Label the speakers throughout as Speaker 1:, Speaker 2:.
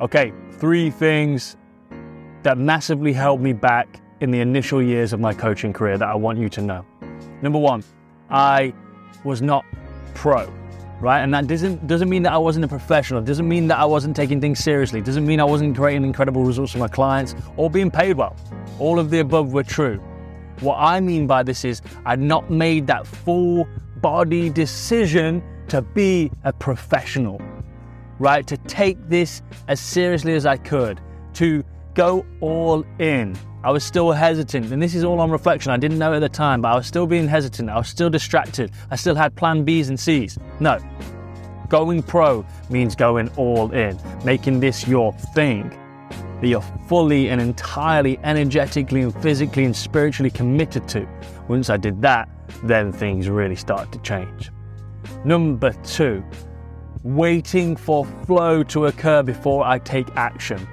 Speaker 1: Okay, three things that massively held me back in the initial years of my coaching career that I want you to know. Number one, I was not pro, right? And that doesn't doesn't mean that I wasn't a professional. It doesn't mean that I wasn't taking things seriously. It doesn't mean I wasn't creating incredible results for my clients or being paid well. All of the above were true. What I mean by this is I'd not made that full body decision to be a professional right? To take this as seriously as I could, to go all in. I was still hesitant, and this is all on reflection. I didn't know at the time, but I was still being hesitant. I was still distracted. I still had plan Bs and Cs. No. Going pro means going all in, making this your thing that you're fully and entirely energetically and physically and spiritually committed to. Once I did that, then things really started to change. Number two, waiting for flow to occur before I take action.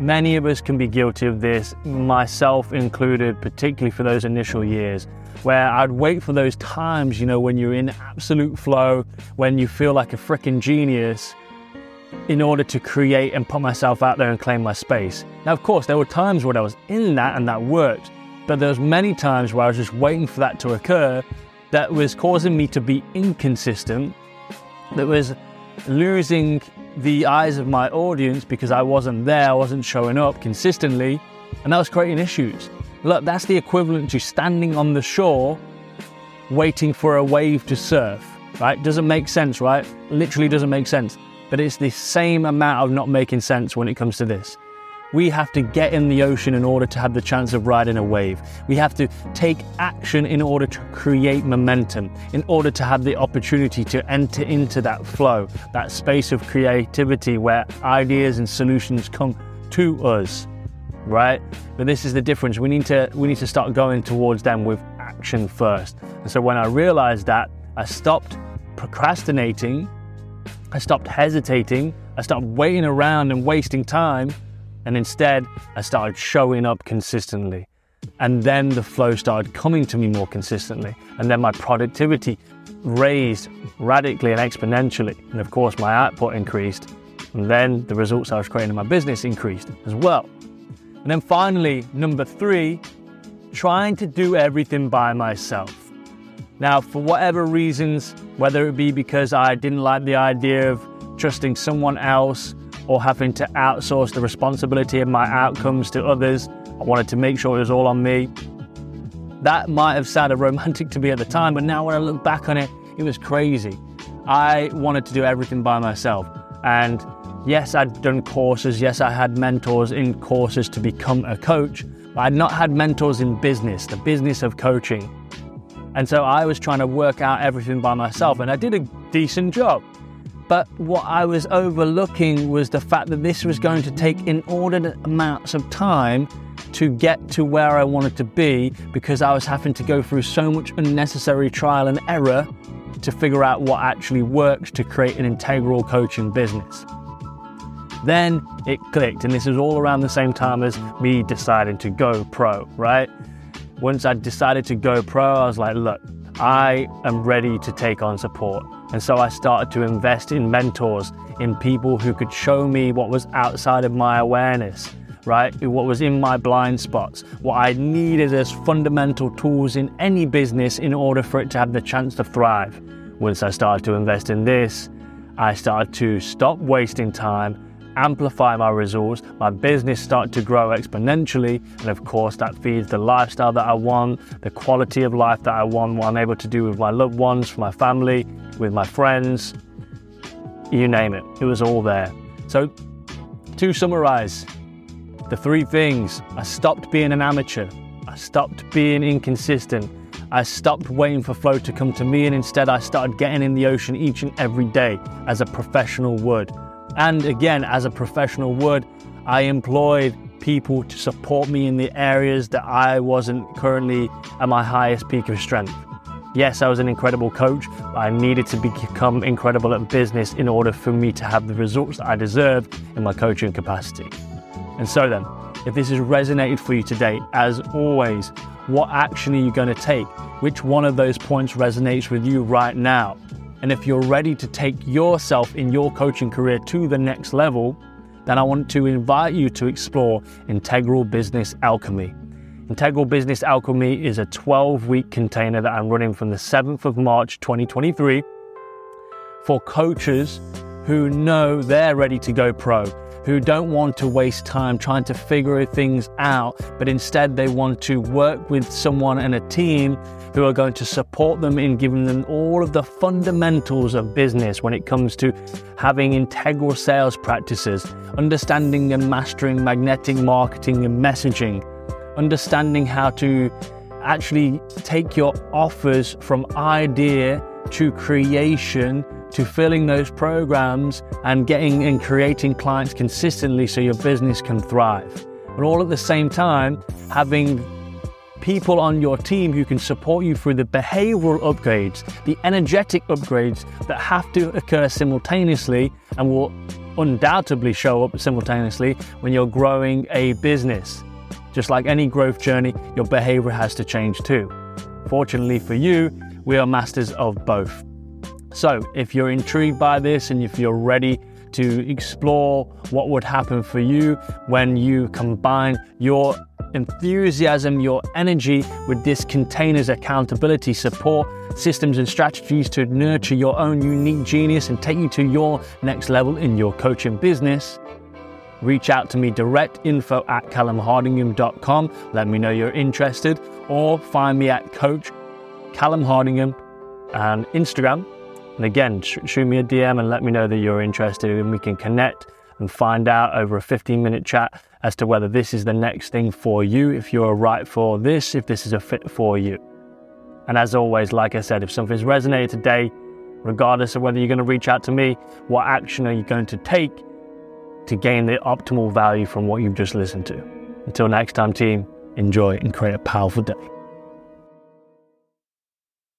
Speaker 1: Many of us can be guilty of this, myself included, particularly for those initial years, where I'd wait for those times, you know, when you're in absolute flow, when you feel like a freaking genius, in order to create and put myself out there and claim my space. Now, of course, there were times where I was in that and that worked, but there was many times where I was just waiting for that to occur that was causing me to be inconsistent, that was losing the eyes of my audience because I wasn't there, I wasn't showing up consistently, and that was creating issues. Look, that's the equivalent to standing on the shore waiting for a wave to surf, right? Doesn't make sense, right? Literally doesn't make sense. But it's the same amount of not making sense when it comes to this. We have to get in the ocean in order to have the chance of riding a wave. We have to take action in order to create momentum, in order to have the opportunity to enter into that flow, that space of creativity where ideas and solutions come to us. Right? But this is the difference. We need to we need to start going towards them with action first. And so when I realized that, I stopped procrastinating, I stopped hesitating, I stopped waiting around and wasting time and instead, I started showing up consistently. And then the flow started coming to me more consistently. And then my productivity raised radically and exponentially. And of course, my output increased. And then the results I was creating in my business increased as well. And then finally, number three, trying to do everything by myself. Now, for whatever reasons, whether it be because I didn't like the idea of trusting someone else or having to outsource the responsibility of my outcomes to others. I wanted to make sure it was all on me. That might have sounded romantic to me at the time, but now when I look back on it, it was crazy. I wanted to do everything by myself. And yes, I'd done courses, yes, I had mentors in courses to become a coach, but I'd not had mentors in business, the business of coaching. And so I was trying to work out everything by myself, and I did a decent job. But what I was overlooking was the fact that this was going to take inordinate amounts of time to get to where I wanted to be because I was having to go through so much unnecessary trial and error to figure out what actually works to create an integral coaching business. Then it clicked, and this is all around the same time as me deciding to go pro, right? Once I decided to go pro, I was like, look, I am ready to take on support. And so I started to invest in mentors, in people who could show me what was outside of my awareness, right? What was in my blind spots, what I needed as fundamental tools in any business in order for it to have the chance to thrive. Once I started to invest in this, I started to stop wasting time amplify my results, my business start to grow exponentially, and of course, that feeds the lifestyle that I want, the quality of life that I want, what I'm able to do with my loved ones, for my family, with my friends, you name it. It was all there. So, to summarize, the three things I stopped being an amateur, I stopped being inconsistent, I stopped waiting for flow to come to me, and instead I started getting in the ocean each and every day as a professional would. And again, as a professional would, I employed people to support me in the areas that I wasn't currently at my highest peak of strength. Yes, I was an incredible coach, but I needed to become incredible at business in order for me to have the results that I deserved in my coaching capacity. And so then, if this has resonated for you today, as always, what action are you going to take? Which one of those points resonates with you right now? And if you're ready to take yourself in your coaching career to the next level, then I want to invite you to explore Integral Business Alchemy. Integral Business Alchemy is a 12 week container that I'm running from the 7th of March 2023 for coaches who know they're ready to go pro, who don't want to waste time trying to figure things out, but instead they want to work with someone and a team who are going to support them in giving them all of the fundamentals of business when it comes to having integral sales practices, understanding and mastering magnetic marketing and messaging understanding how to actually take your offers from idea to creation to filling those programs and getting and creating clients consistently so your business can thrive. But all at the same time, having people on your team who can support you through the behavioral upgrades, the energetic upgrades that have to occur simultaneously and will undoubtedly show up simultaneously when you're growing a business. Just like any growth journey, your behavior has to change too. Fortunately for you, we are masters of both. So, if you're intrigued by this and if you're ready to explore what would happen for you when you combine your enthusiasm, your energy with this container's accountability support, systems, and strategies to nurture your own unique genius and take you to your next level in your coaching business, reach out to me direct info at callumhardingham.com. Let me know you're interested, or find me at Coach Callum Hardingham and Instagram. And again, sh- shoot me a DM and let me know that you're interested, and we can connect and find out over a 15 minute chat as to whether this is the next thing for you, if you're right for this, if this is a fit for you. And as always, like I said, if something's resonated today, regardless of whether you're going to reach out to me, what action are you going to take? to gain the optimal value from what you've just listened to. Until next time, team, enjoy and create a powerful day.